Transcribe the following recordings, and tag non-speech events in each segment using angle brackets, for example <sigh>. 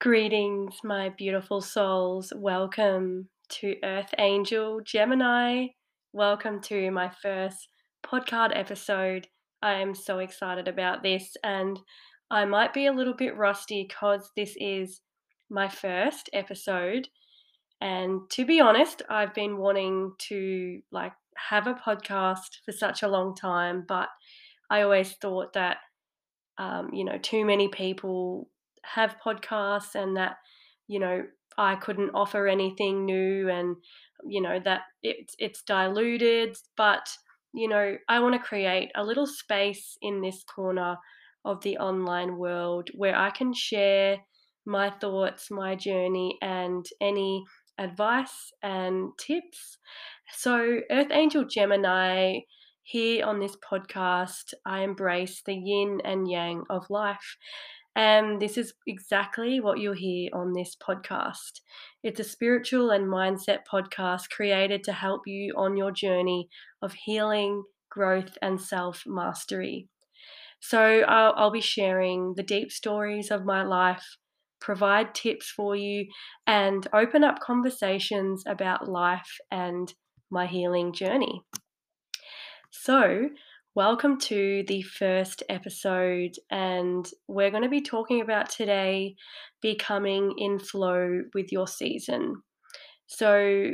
Greetings, my beautiful souls. Welcome to Earth Angel Gemini. Welcome to my first podcast episode. I am so excited about this, and I might be a little bit rusty because this is my first episode. And to be honest, I've been wanting to like have a podcast for such a long time, but I always thought that um, you know too many people have podcasts and that you know I couldn't offer anything new and you know that it's it's diluted but you know I want to create a little space in this corner of the online world where I can share my thoughts my journey and any advice and tips. So earth angel gemini here on this podcast I embrace the yin and yang of life and this is exactly what you'll hear on this podcast. It's a spiritual and mindset podcast created to help you on your journey of healing, growth, and self mastery. So, I'll, I'll, be sharing the deep stories of my life, provide tips for you, and open up conversations about life and my healing journey. So, Welcome to the first episode, and we're going to be talking about today becoming in flow with your season. So,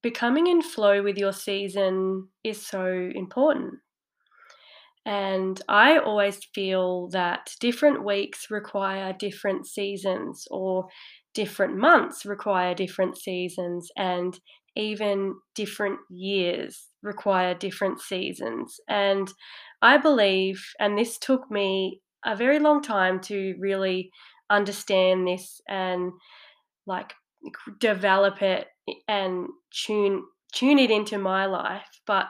becoming in flow with your season is so important. And I always feel that different weeks require different seasons, or different months require different seasons, and even different years require different seasons. And I believe, and this took me a very long time to really understand this and like develop it and tune tune it into my life but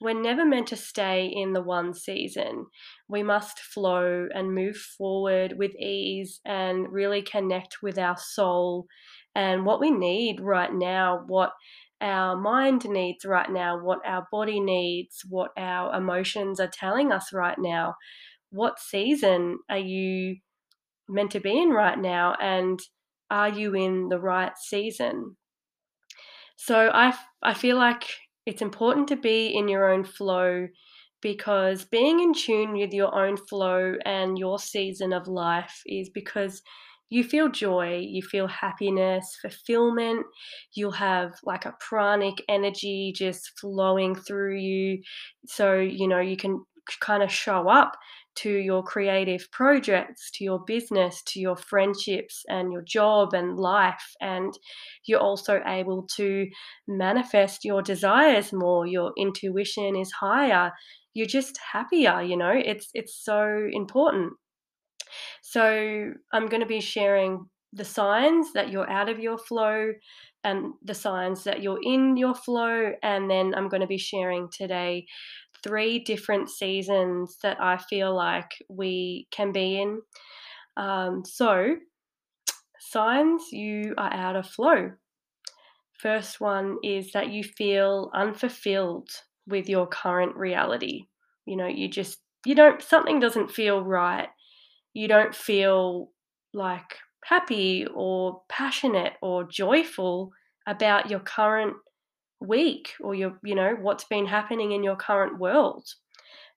we're never meant to stay in the one season we must flow and move forward with ease and really connect with our soul and what we need right now what our mind needs right now, what our body needs, what our emotions are telling us right now. What season are you meant to be in right now? And are you in the right season? So I, I feel like it's important to be in your own flow because being in tune with your own flow and your season of life is because you feel joy, you feel happiness, fulfillment. You'll have like a pranic energy just flowing through you. So, you know, you can kind of show up to your creative projects, to your business, to your friendships and your job and life. And you're also able to manifest your desires more. Your intuition is higher. You're just happier, you know, it's it's so important. So I'm going to be sharing the signs that you're out of your flow and the signs that you're in your flow. And then I'm going to be sharing today three different seasons that I feel like we can be in. Um, so, signs you are out of flow. First one is that you feel unfulfilled with your current reality. You know, you just, you don't, something doesn't feel right you don't feel like happy or passionate or joyful about your current week or your you know what's been happening in your current world.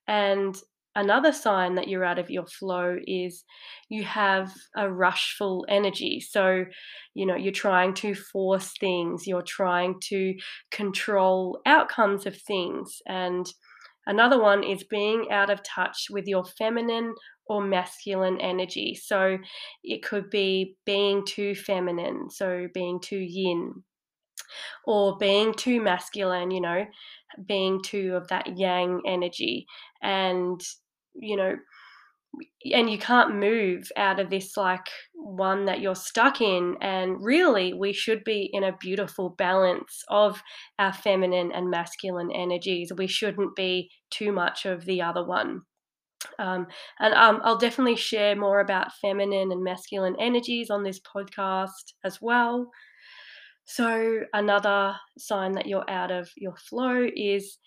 And another sign that you're out of your flow is you have a rushful energy. So you know you're trying to force things you're trying to control outcomes of things. And another one is being out of touch with your feminine or masculine energy. So it could be being too feminine, so being too yin, or being too masculine, you know, being too of that yang energy. And, you know, and you can't move out of this like one that you're stuck in. And really, we should be in a beautiful balance of our feminine and masculine energies. We shouldn't be too much of the other one. Um, and um, I'll definitely share more about feminine and masculine energies on this podcast as well. So, another sign that you're out of your flow is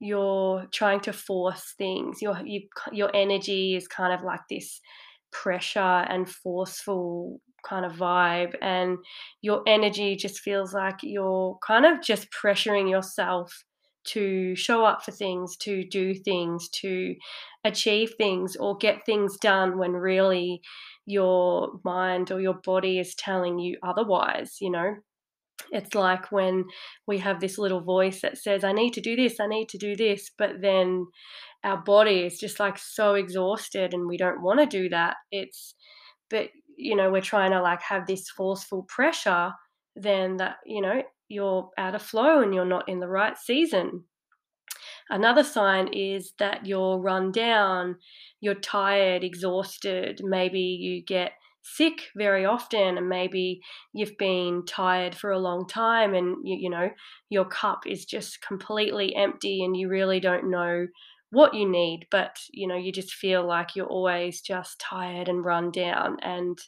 you're trying to force things. Your you, your energy is kind of like this pressure and forceful kind of vibe and your energy just feels like you're kind of just pressuring yourself to show up for things, to do things, to achieve things or get things done when really your mind or your body is telling you otherwise, you know. It's like when we have this little voice that says, I need to do this, I need to do this, but then our body is just like so exhausted and we don't want to do that. It's, but, you know, we're trying to like have this forceful pressure, then that, you know, you're out of flow and you're not in the right season. Another sign is that you're run down, you're tired, exhausted, maybe you get sick very often and maybe you've been tired for a long time and you, you know your cup is just completely empty and you really don't know what you need but you know you just feel like you're always just tired and run down and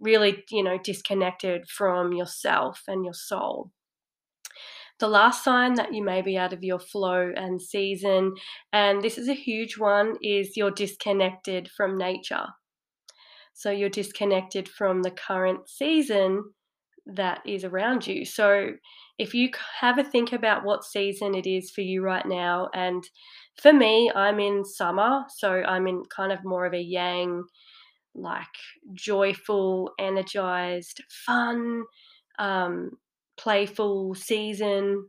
really you know disconnected from yourself and your soul the last sign that you may be out of your flow and season and this is a huge one is you're disconnected from nature so you're disconnected from the current season that is around you. So if you have a think about what season it is for you right now, and for me, I'm in summer, so I'm in kind of more of a yang, like joyful, energized, fun, um, playful season.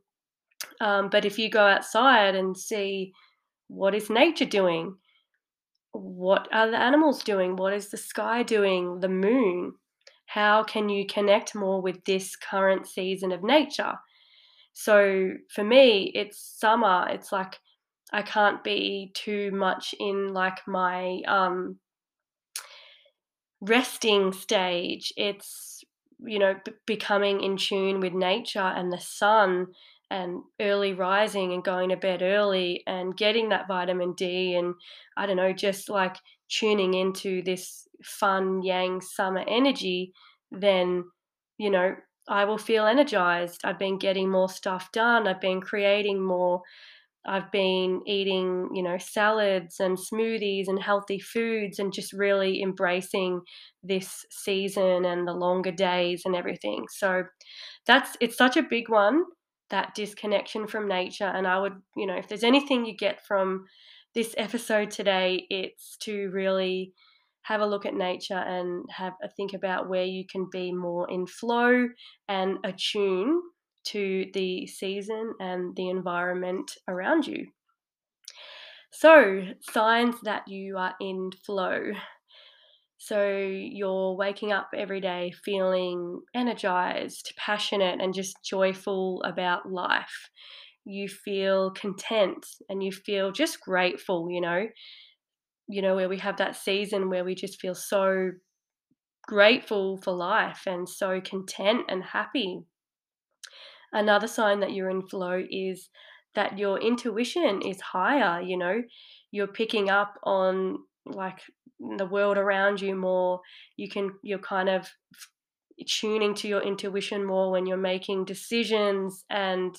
Um, but if you go outside and see what is nature doing, what are the animals doing? What is the sky doing? The moon? How can you connect more with this current season of nature? So for me, it's summer. It's like I can't be too much in like my um, resting stage. It's you know b- becoming in tune with nature and the sun and early rising and going to bed early and getting that vitamin D and I don't know, just like tuning into this fun yang summer energy, then, you know, I will feel energized. I've been getting more stuff done. I've been creating more. I've been eating, you know, salads and smoothies and healthy foods and just really embracing this season and the longer days and everything. So that's it's such a big one that disconnection from nature. And I would, you know, if there's anything you get from this episode today, it's to really have a look at nature and have a think about where you can be more in flow and attune to the season and the environment around you. So, signs that you are in flow. So you're waking up every day feeling energized, passionate, and just joyful about life. You feel content and you feel just grateful, you know. You know, where we have that season where we just feel so grateful for life and so content and happy. Another sign that you're in flow is that your intuition is higher, you know, you're picking up on like the world around you more. You can you're kind of tuning to your intuition more when you're making decisions and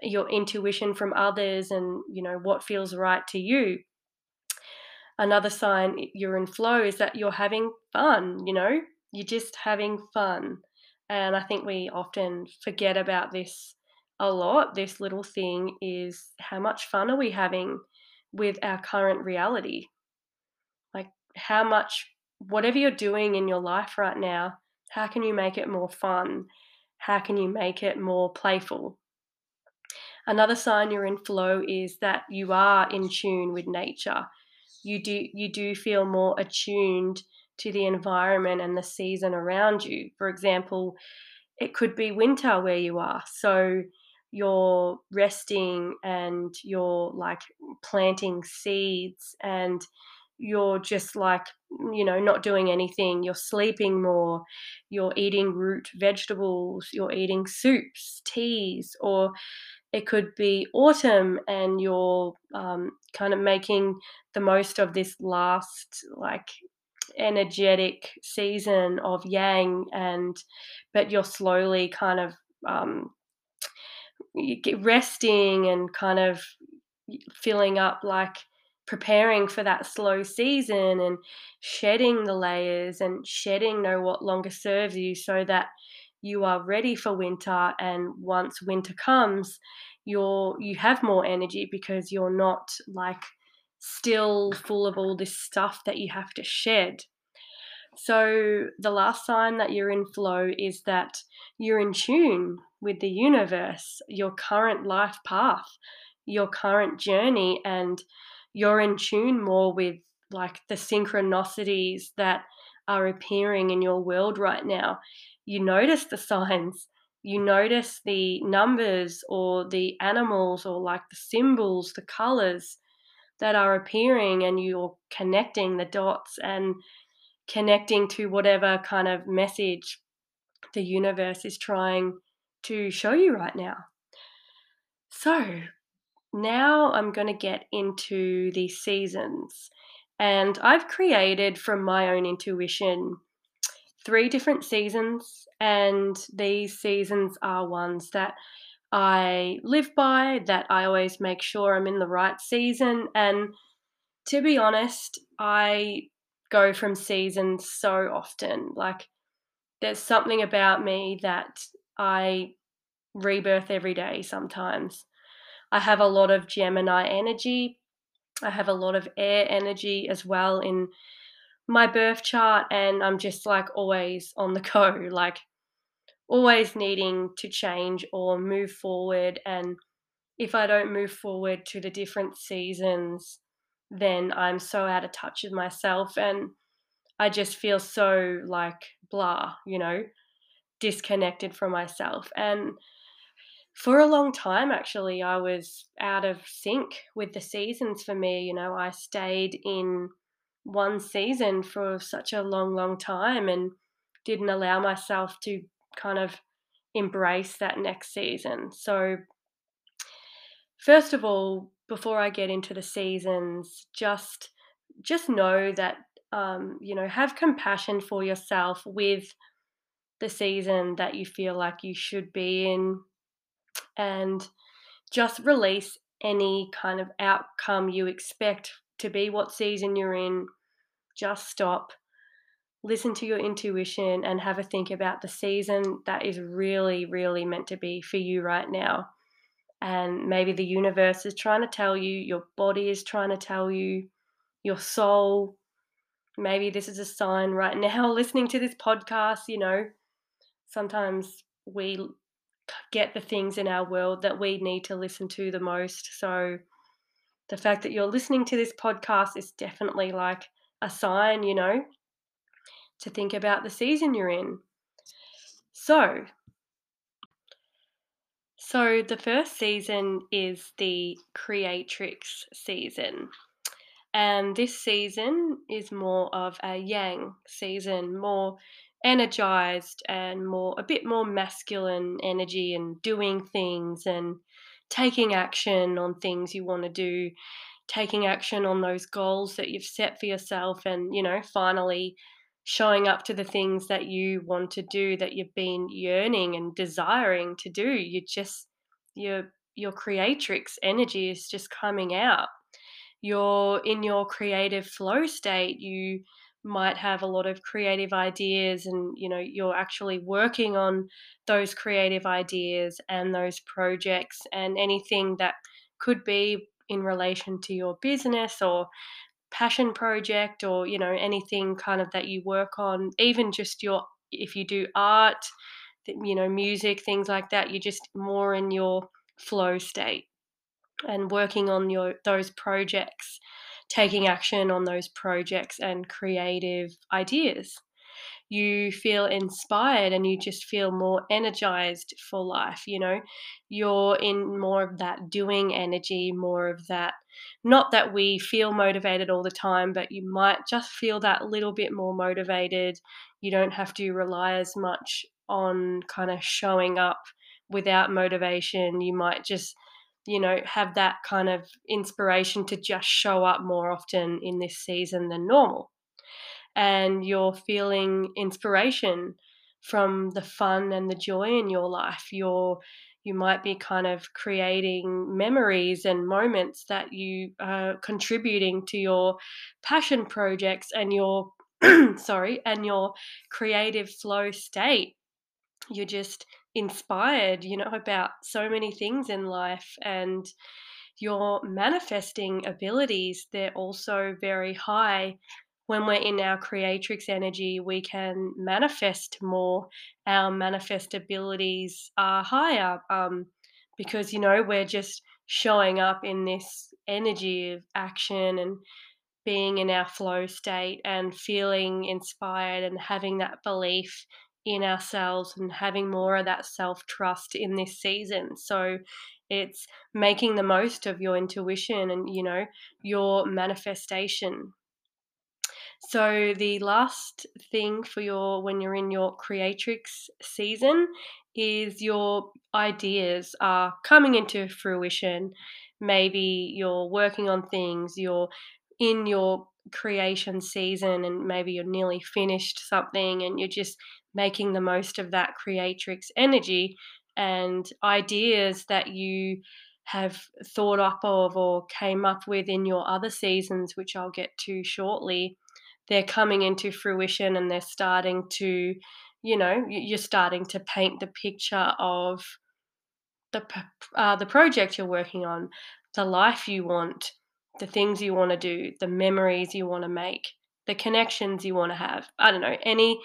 your intuition from others and you know what feels right to you. Another sign you're in flow is that you're having fun you know? You're just having fun and i think we often forget about this a lot this little thing is how much fun are we having with our current reality Like, how much, whatever you're doing in your life right now, how can you make it more fun? How can you make it more playful? Another sign you're in flow is that you are in tune with nature. You do you do feel more attuned to the environment and the season around you. For example, it could be winter where you are. So you're resting and you're like planting seeds and you're just like you know not doing anything you're sleeping more you're eating root vegetables you're eating soups teas or it could be autumn and you're um, kind of making the most of this last like energetic season of yang and but you're slowly kind of um, resting and kind of filling up like preparing for that slow season and shedding the layers and shedding no what longer serves you so that you are ready for winter and once winter comes you're you have more energy because you're not like still full of all this stuff that you have to shed so the last sign that you're in flow is that you're in tune with the universe your current life path your current journey and you're in tune more with like the synchronicities that are appearing in your world right now. You notice the signs, you notice the numbers or the animals or like the symbols, the colors that are appearing, and you're connecting the dots and connecting to whatever kind of message the universe is trying to show you right now. So, now I'm going to get into the seasons. And I've created from my own intuition three different seasons. And these seasons are ones that I live by, that I always make sure I'm in the right season. And to be honest, I go from seasons so often. Like, there's something about me that I rebirth every day sometimes. I have a lot of Gemini energy. I have a lot of air energy as well in my birth chart, and I'm just like always on the <laughs> go, like always needing to change or move forward. And if I don't move forward to the different seasons, then I'm so out of touch with myself and I just feel so like blah, you know, disconnected from myself. And for a long time actually i was out of sync with the seasons for me you know i stayed in one season for such a long long time and didn't allow myself to kind of embrace that next season so first of all before i get into the seasons just just know that um, you know have compassion for yourself with the season that you feel like you should be in and just release any kind of outcome you expect to be what season you're in. Just stop, listen to your intuition, and have a think about the season that is really, really meant to be for you right now. And maybe the universe is trying to tell you, your body is trying to tell you, your soul. Maybe this is a sign right now <laughs> listening to this podcast, you know. Sometimes we get the things in our world that we need to listen to the most. So the fact that you're listening to this podcast is definitely like a sign, you know, to think about the season you're in. So, so the first season is the creatrix season. And this season is more of a yang season, more energized and more a bit more masculine energy and doing things and taking action on things you want to do taking action on those goals that you've set for yourself and you know finally showing up to the things that you want to do that you've been yearning and desiring to do. You just your your creatrix energy is just coming out. You're in your creative flow state. You might have a lot of creative ideas and you know you're actually working on those creative ideas and those projects and anything that could be in relation to your business or passion project or you know anything kind of that you work on even just your if you do art you know music things like that you're just more in your flow state and working on your those projects taking action on those projects and creative ideas. You feel inspired and you just feel more energized for life. You know, you're in more of that doing energy, more of that. Not that we feel motivated all the time, but you might just feel that little bit more motivated. You don't have to rely as much on kind of showing up without motivation. You might just you know, have that kind of inspiration to just show up more often in this season than normal. And you're feeling inspiration from the fun and the joy in your life. You're you might be kind of creating memories and moments that you are contributing to your passion projects and your <clears throat> sorry and your creative flow state. You're just inspired you know about so many things in life and your manifesting abilities they're also very high when we're in our creatrix energy, we can manifest more. Our manifest abilities are higher um, because, you know, we're just showing up in this energy of action and being in our flow state and feeling inspired and having that belief in ourselves and having more of that self trust in this season. So it's making the most of your intuition and, you know, your manifestation so the last thing for your when you're in your creatrix season is your ideas are coming into fruition. Maybe you're working on things, you're in your creation season and maybe you're nearly finished something and you're just making the most of that creatrix energy and ideas that you have thought up of or came up with in your other seasons, which I'll get to shortly, they're coming into fruition and they're starting to, you know, you're starting to paint the picture of the uh, the project you're working on, the life you want, the things you want to do, the memories you want to make, the connections you want to have. I don't know any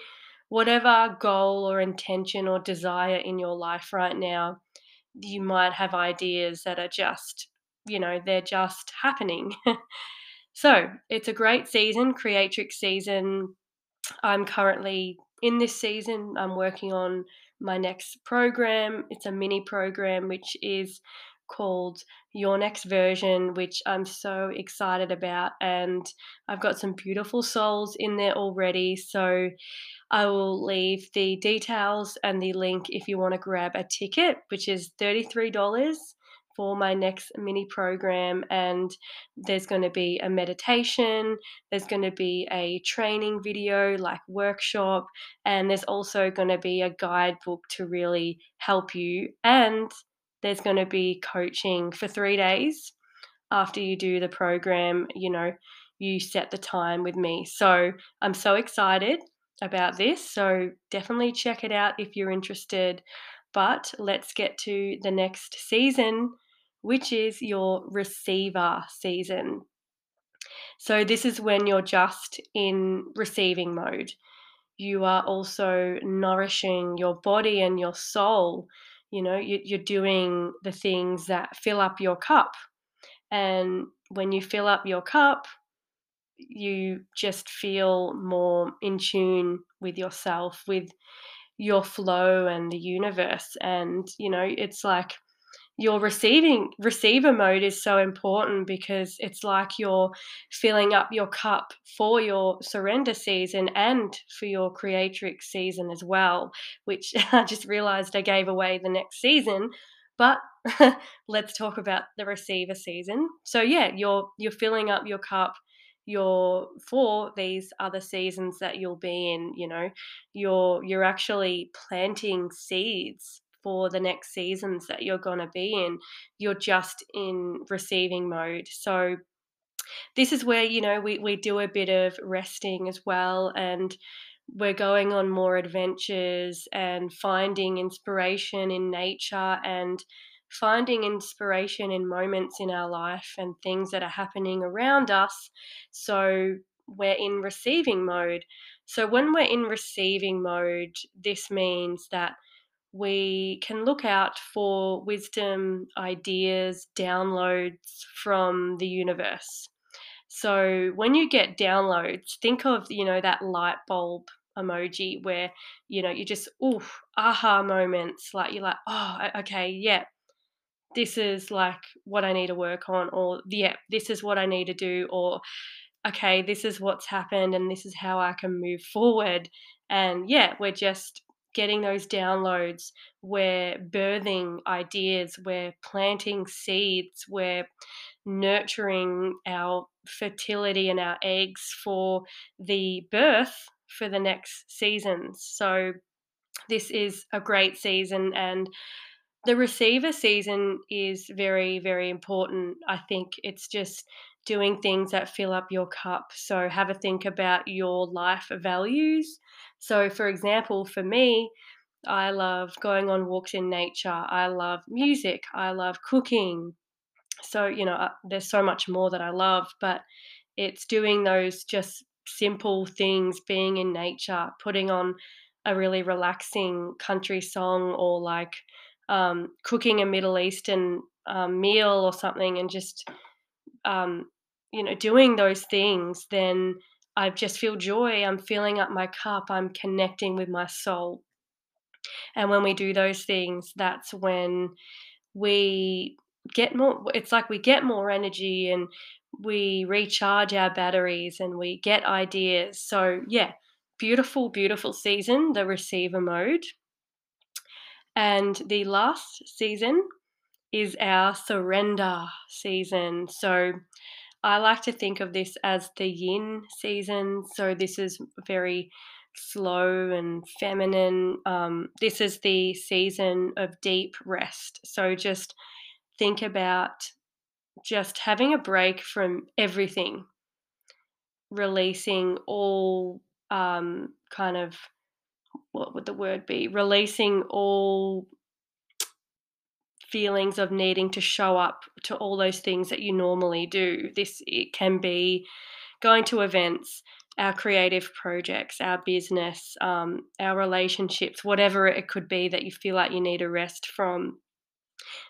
whatever goal or intention or desire in your life right now. You might have ideas that are just, you know, they're just happening. <laughs> So it's a great season, Creatrix season. I'm currently in this season. I'm working on my next program. It's a mini program which is called Your Next Version, which I'm so excited about. And I've got some beautiful souls in there already. So I will leave the details and the link if you want to grab a ticket, which is $33 for my next mini program. And there's going to be a meditation, there's going to be a training video, like workshop, and there's also going to be a guidebook to really help you. And there's going to be coaching for three days after you do the program. You know, you set the time with me. So I'm so excited about this. So definitely check it out if you're interested. But let's get to the next season which is your receiver season. So, this is when you're just in receiving mode. You are also nourishing your body and your soul. You know, you're doing the things that fill up your cup. And when you fill up your cup, you just feel more in tune with yourself, with your flow and the universe. And, you know, it's like your receiving receiver mode is so important because it's like you're filling up your cup for your surrender season and for your creatrix season as well which <laughs> i just realized i gave away the next season but <laughs> let's talk about the receiver season. So yeah you're you're filling up your cup you're for these other seasons that you'll be in you know you're you're actually planting seeds for the next seasons that you're going to be in. You're just in receiving mode. So, this is where, you know, we, we do a bit of resting as well. And we're going on more adventures and finding inspiration in nature and finding inspiration in moments in our life and things that are happening around us. So we're in receiving mode. So when we're in receiving mode, this means that we can look out for wisdom, ideas, downloads from the universe. So when you get downloads, think of, you know, that light bulb emoji where, you know, you just, oof, aha moments. Like you're like, oh, okay, yeah, this is like what I need to work on, or yeah, this is what I need to do, or okay, this is what's happened and this is how I can move forward. And yeah, we're just getting those downloads, we're birthing ideas, we're planting seeds, we're nurturing our fertility and our eggs for the birth for the next seasons. So, this is a great season, and the receiver season is very, very important. I think it's just doing things that fill up your cup. So have a think about your life values. So, for example, for me, I love going on walks in nature. I love music. I love cooking. So, you know, uh, there's so much more that I love, but it's doing those just simple things, being in nature, putting on a really relaxing country song or like um, cooking a Middle Eastern um, meal or something and just, um, you know, doing those things, then I just feel joy. I'm filling up my cup. I'm connecting with my soul. And when we do those things, that's when we get more, it's like we get more energy and we recharge our batteries and we get ideas. So, yeah, beautiful, beautiful season, the receiver mode. And the last season is our surrender season. So, I like to think of this as the yin season. So, this is very slow and feminine. Um, this is the season of deep rest. So, just think about just having a break from everything, releasing all um, kind of what would the word be? Releasing all feelings of needing to show up to all those things that you normally do. This it can be going to events, our creative projects, our business, um, our relationships, whatever it could be that you feel like you need a rest from.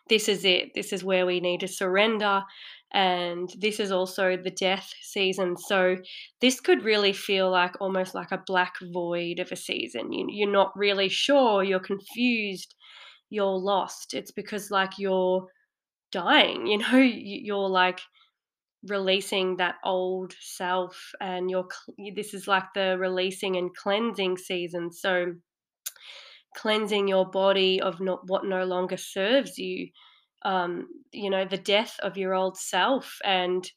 This is it. This is where we need to surrender. And this is also the death season. So, this could really feel like almost like a black void of a season. You, you're not really sure, you're confused, you're lost. It's because, like, you're dying, <laughs> you know, you're like releasing that old self and you're this is like the releasing and cleansing season. So cleansing your body of not what no longer serves you um you know the death of your old self and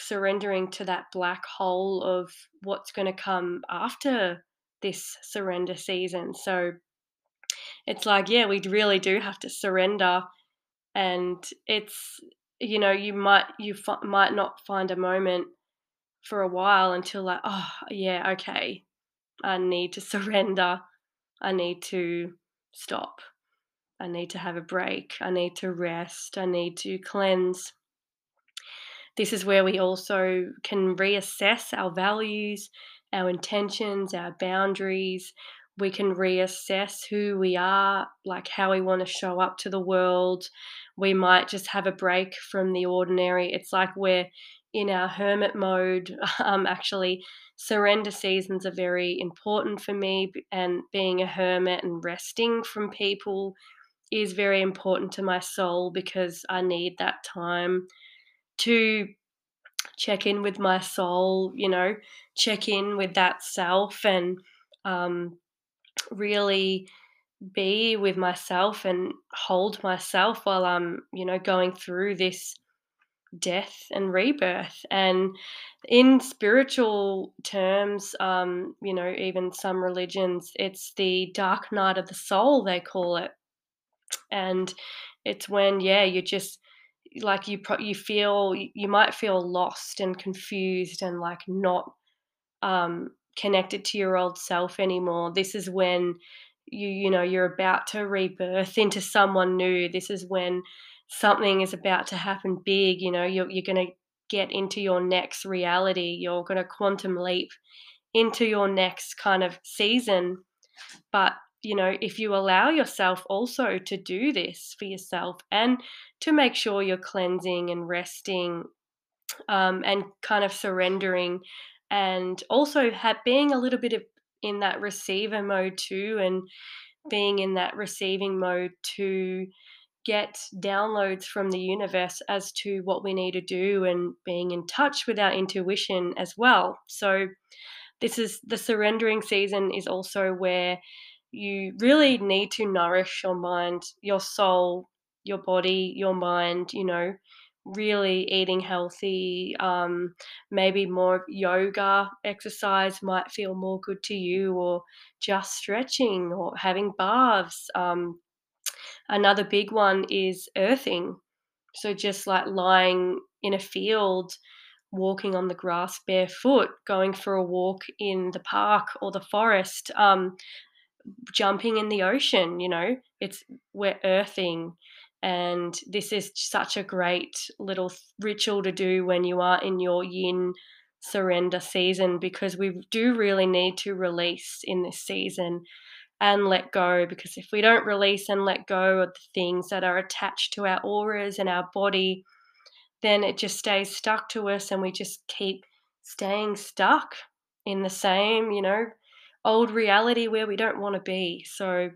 surrendering to that black hole of what's going to come after this surrender season. So it's like yeah we really do have to surrender and it's you know you might you f- might not find a moment for a while until like oh yeah okay i need to <laughs> surrender i need to stop i need to have a break i need to rest i need to cleanse. This is where we also can reassess our values our intentions our boundaries we can reassess who we are, like how we want to show up to the world. We might just have a break from the ordinary. It's like we're in our hermit mode. <laughs> Um, actually, surrender seasons are very important for me, and being a hermit and resting from people is very important to my soul because I need that time to check in with my soul, you know, check in with that self and um, really be with myself and hold myself while I'm, you know, going through this death and rebirth. And in spiritual terms, um, you know, even some religions, it's the dark night of the soul, they call it. And it's when, yeah, you just like you pro- you feel you might feel lost and confused and like not um connected to your old self anymore. This is when you you know you're about to rebirth into someone new. This is when something is about to happen big. You know you're you're going to get into your next reality. You're going to quantum leap into your next kind of season. But you know, if you allow yourself also to do this for yourself and to make sure you're cleansing and resting um, and kind of surrendering and also have, being a little bit of in that receiver mode too and being in that receiving mode to get downloads from the universe as to what we need to do and being in touch with our intuition as well. So this is the surrendering season is also where you really need to nourish your mind, your soul, your body, your mind, you know, really eating healthy, um, maybe more yoga exercise might feel more good to you, or just stretching or having baths. Um, Another big one is earthing. So just like lying in a field, walking on the grass barefoot, going for a walk in the park or the forest, um, jumping in the ocean, you know, it's we're earthing. And this is such a great little ritual to do when you are in your yin surrender season because we do really need to release in this season and let go because if we don't release and let go of the things that are attached to our auras and our body then it just stays stuck to us and we just keep staying stuck in the same you know old reality where we don't want to be. So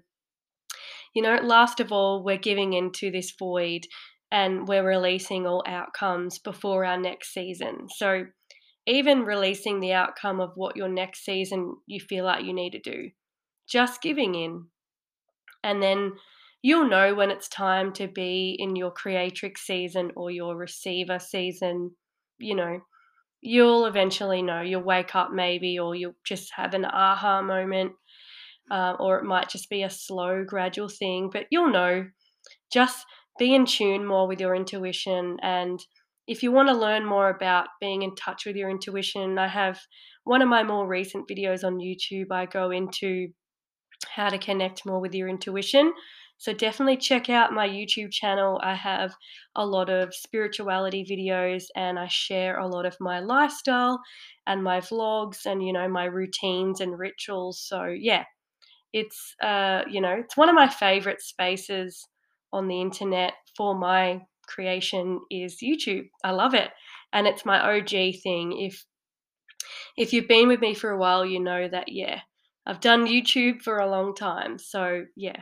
you know last of all we're giving into this void and we're releasing all outcomes before our next season so even releasing the outcome of what your next season you feel like you need to do. Just giving in. And then you'll know when it's time to be in your creatrix season or your receiver season. You know, you'll eventually know. You'll wake up maybe, or you'll just have an aha moment, uh, or it might just be a slow, gradual thing, but you'll know. Just be in tune more with your intuition and if you want to learn more about being in touch with your intuition, I have one of my more recent videos on YouTube. I go into how to connect more with your intuition. So definitely check out my YouTube channel. I have a lot of spirituality videos and I share a lot of my lifestyle and my vlogs and you know my routines and rituals. So yeah, it's uh you know, it's one of my favorite spaces on the internet for my creation is YouTube. I love it. And it's my OG thing. If if you've been with me for a while, you know that yeah, I've done YouTube for a long time. So yeah.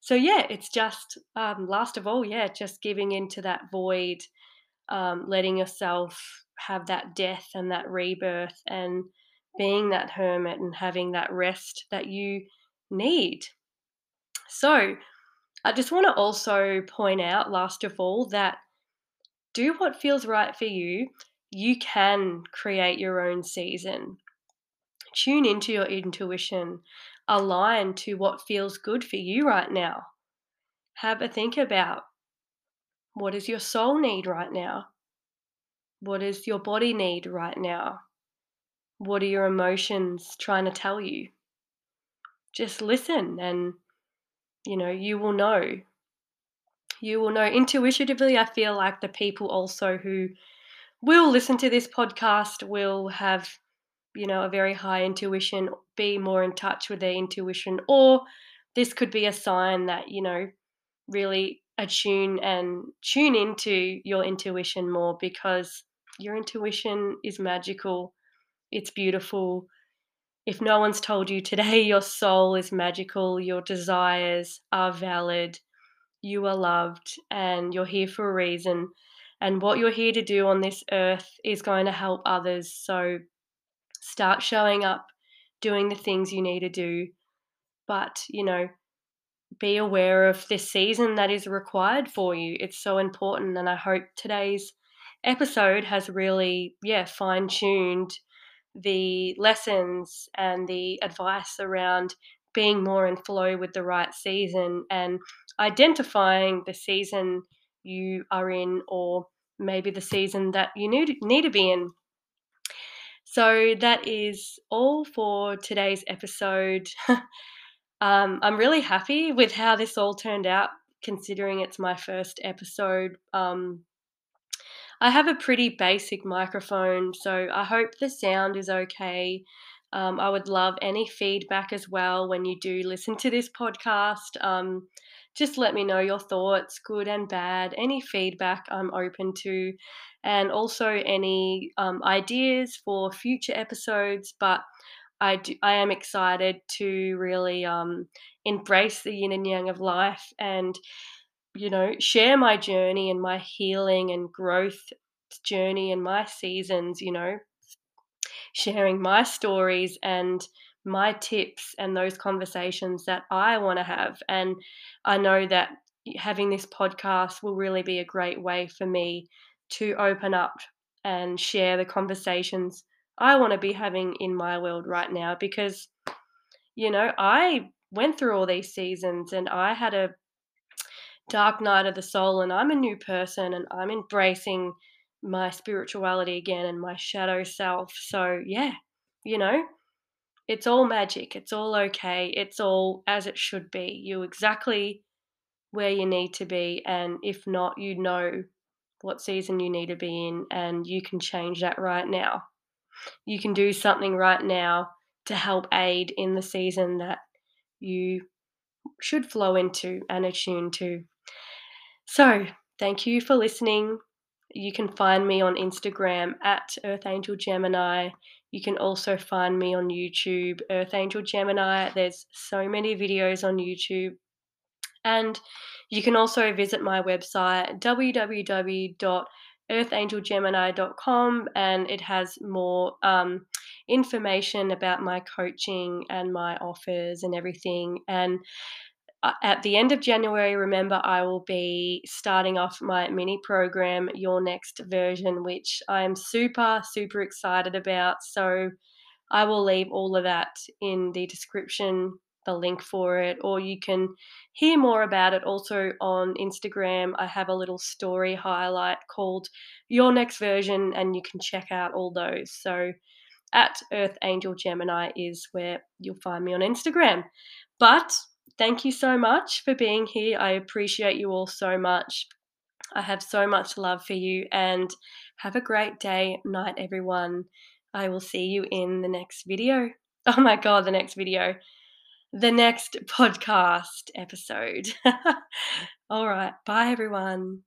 So yeah, it's just um, last of all, yeah, just giving into that void, um, letting yourself have that death and that rebirth, and being that hermit and having that rest that you need. So I just want to also point out, last of all, that do what feels right for you. You can create your own season. Tune into your intuition, align to what feels good for you right now. Have a think about what does your soul need right now? What does your body need right now? What are your emotions trying to tell you? Just listen and you know, you will know. You will know intuitively. I feel like the people also who will listen to this podcast will have, you know, a very high intuition, be more in touch with their intuition, or this could be a sign that, you know, really attune and tune into your intuition more because your intuition is magical. It's beautiful if no one's told you today <laughs> your soul is magical, your desires are valid, you are loved, and you're here for a reason. And what you're here to do on this earth is going to help others. So start showing up, doing the things you need to do. But, you know, be aware of this season that is required for you. It's so important. And I hope today's episode has really, yeah, fine tuned the lessons and the advice around being more in flow with the right season and identifying the season you are in or maybe the season that you need, need to be in. So that is all for today's episode. <laughs> um, I'm really happy with how this all turned out, considering it's my first episode. Um, I have a pretty basic microphone, so I hope the sound is okay. Um, I would love any feedback as well when you do listen to this podcast. Um, just let me know your thoughts, good and bad. Any feedback I'm open to, and also any um, ideas for future episodes. But I, do, I am excited to really um, embrace the yin and yang of life and you know, share my journey and my healing and growth journey and my seasons, you know, sharing my stories and my tips and those conversations that I want to have. And I know that having this podcast will really be a great way for me to open up and share the conversations I want to be having in my world right now because, you know, I went through all these seasons and I had a dark night of the soul and I'm a new person and I'm embracing my spirituality again and my shadow self. So, yeah, you know, it's all magic. It's all okay. It's all as it should be. You're exactly where you need to be. And if not, you know what season you need to be in, and you can change that right now. You can do something right now to help aid in the season that you should flow into and attune to. So, thank you for listening. You can find me on Instagram at Earth Angel Gemini. You can also find me on YouTube, Earth Angel Gemini. There's so many videos on YouTube. And you can also visit my website, www.earthangelgemini.com, and it has more um, information about my coaching and my offers and everything. And Uh, at the end of January, remember, I will be starting off my mini program, Your Next Version, which I'm super, super excited about. So I will leave all of that in the description, the link for it, or you can hear more about it also on Instagram. I have a little story highlight called Your Next Version, and you can check out all those. So at Earth Angel Gemini is where you'll find me on Instagram. But thank you so much for being here. I appreciate you all so much. I have so much love for you and have a great day, night, everyone. I will see you in the next video. <laughs> Oh my God, the next video. The next podcast episode. <laughs> all right. Bye, everyone.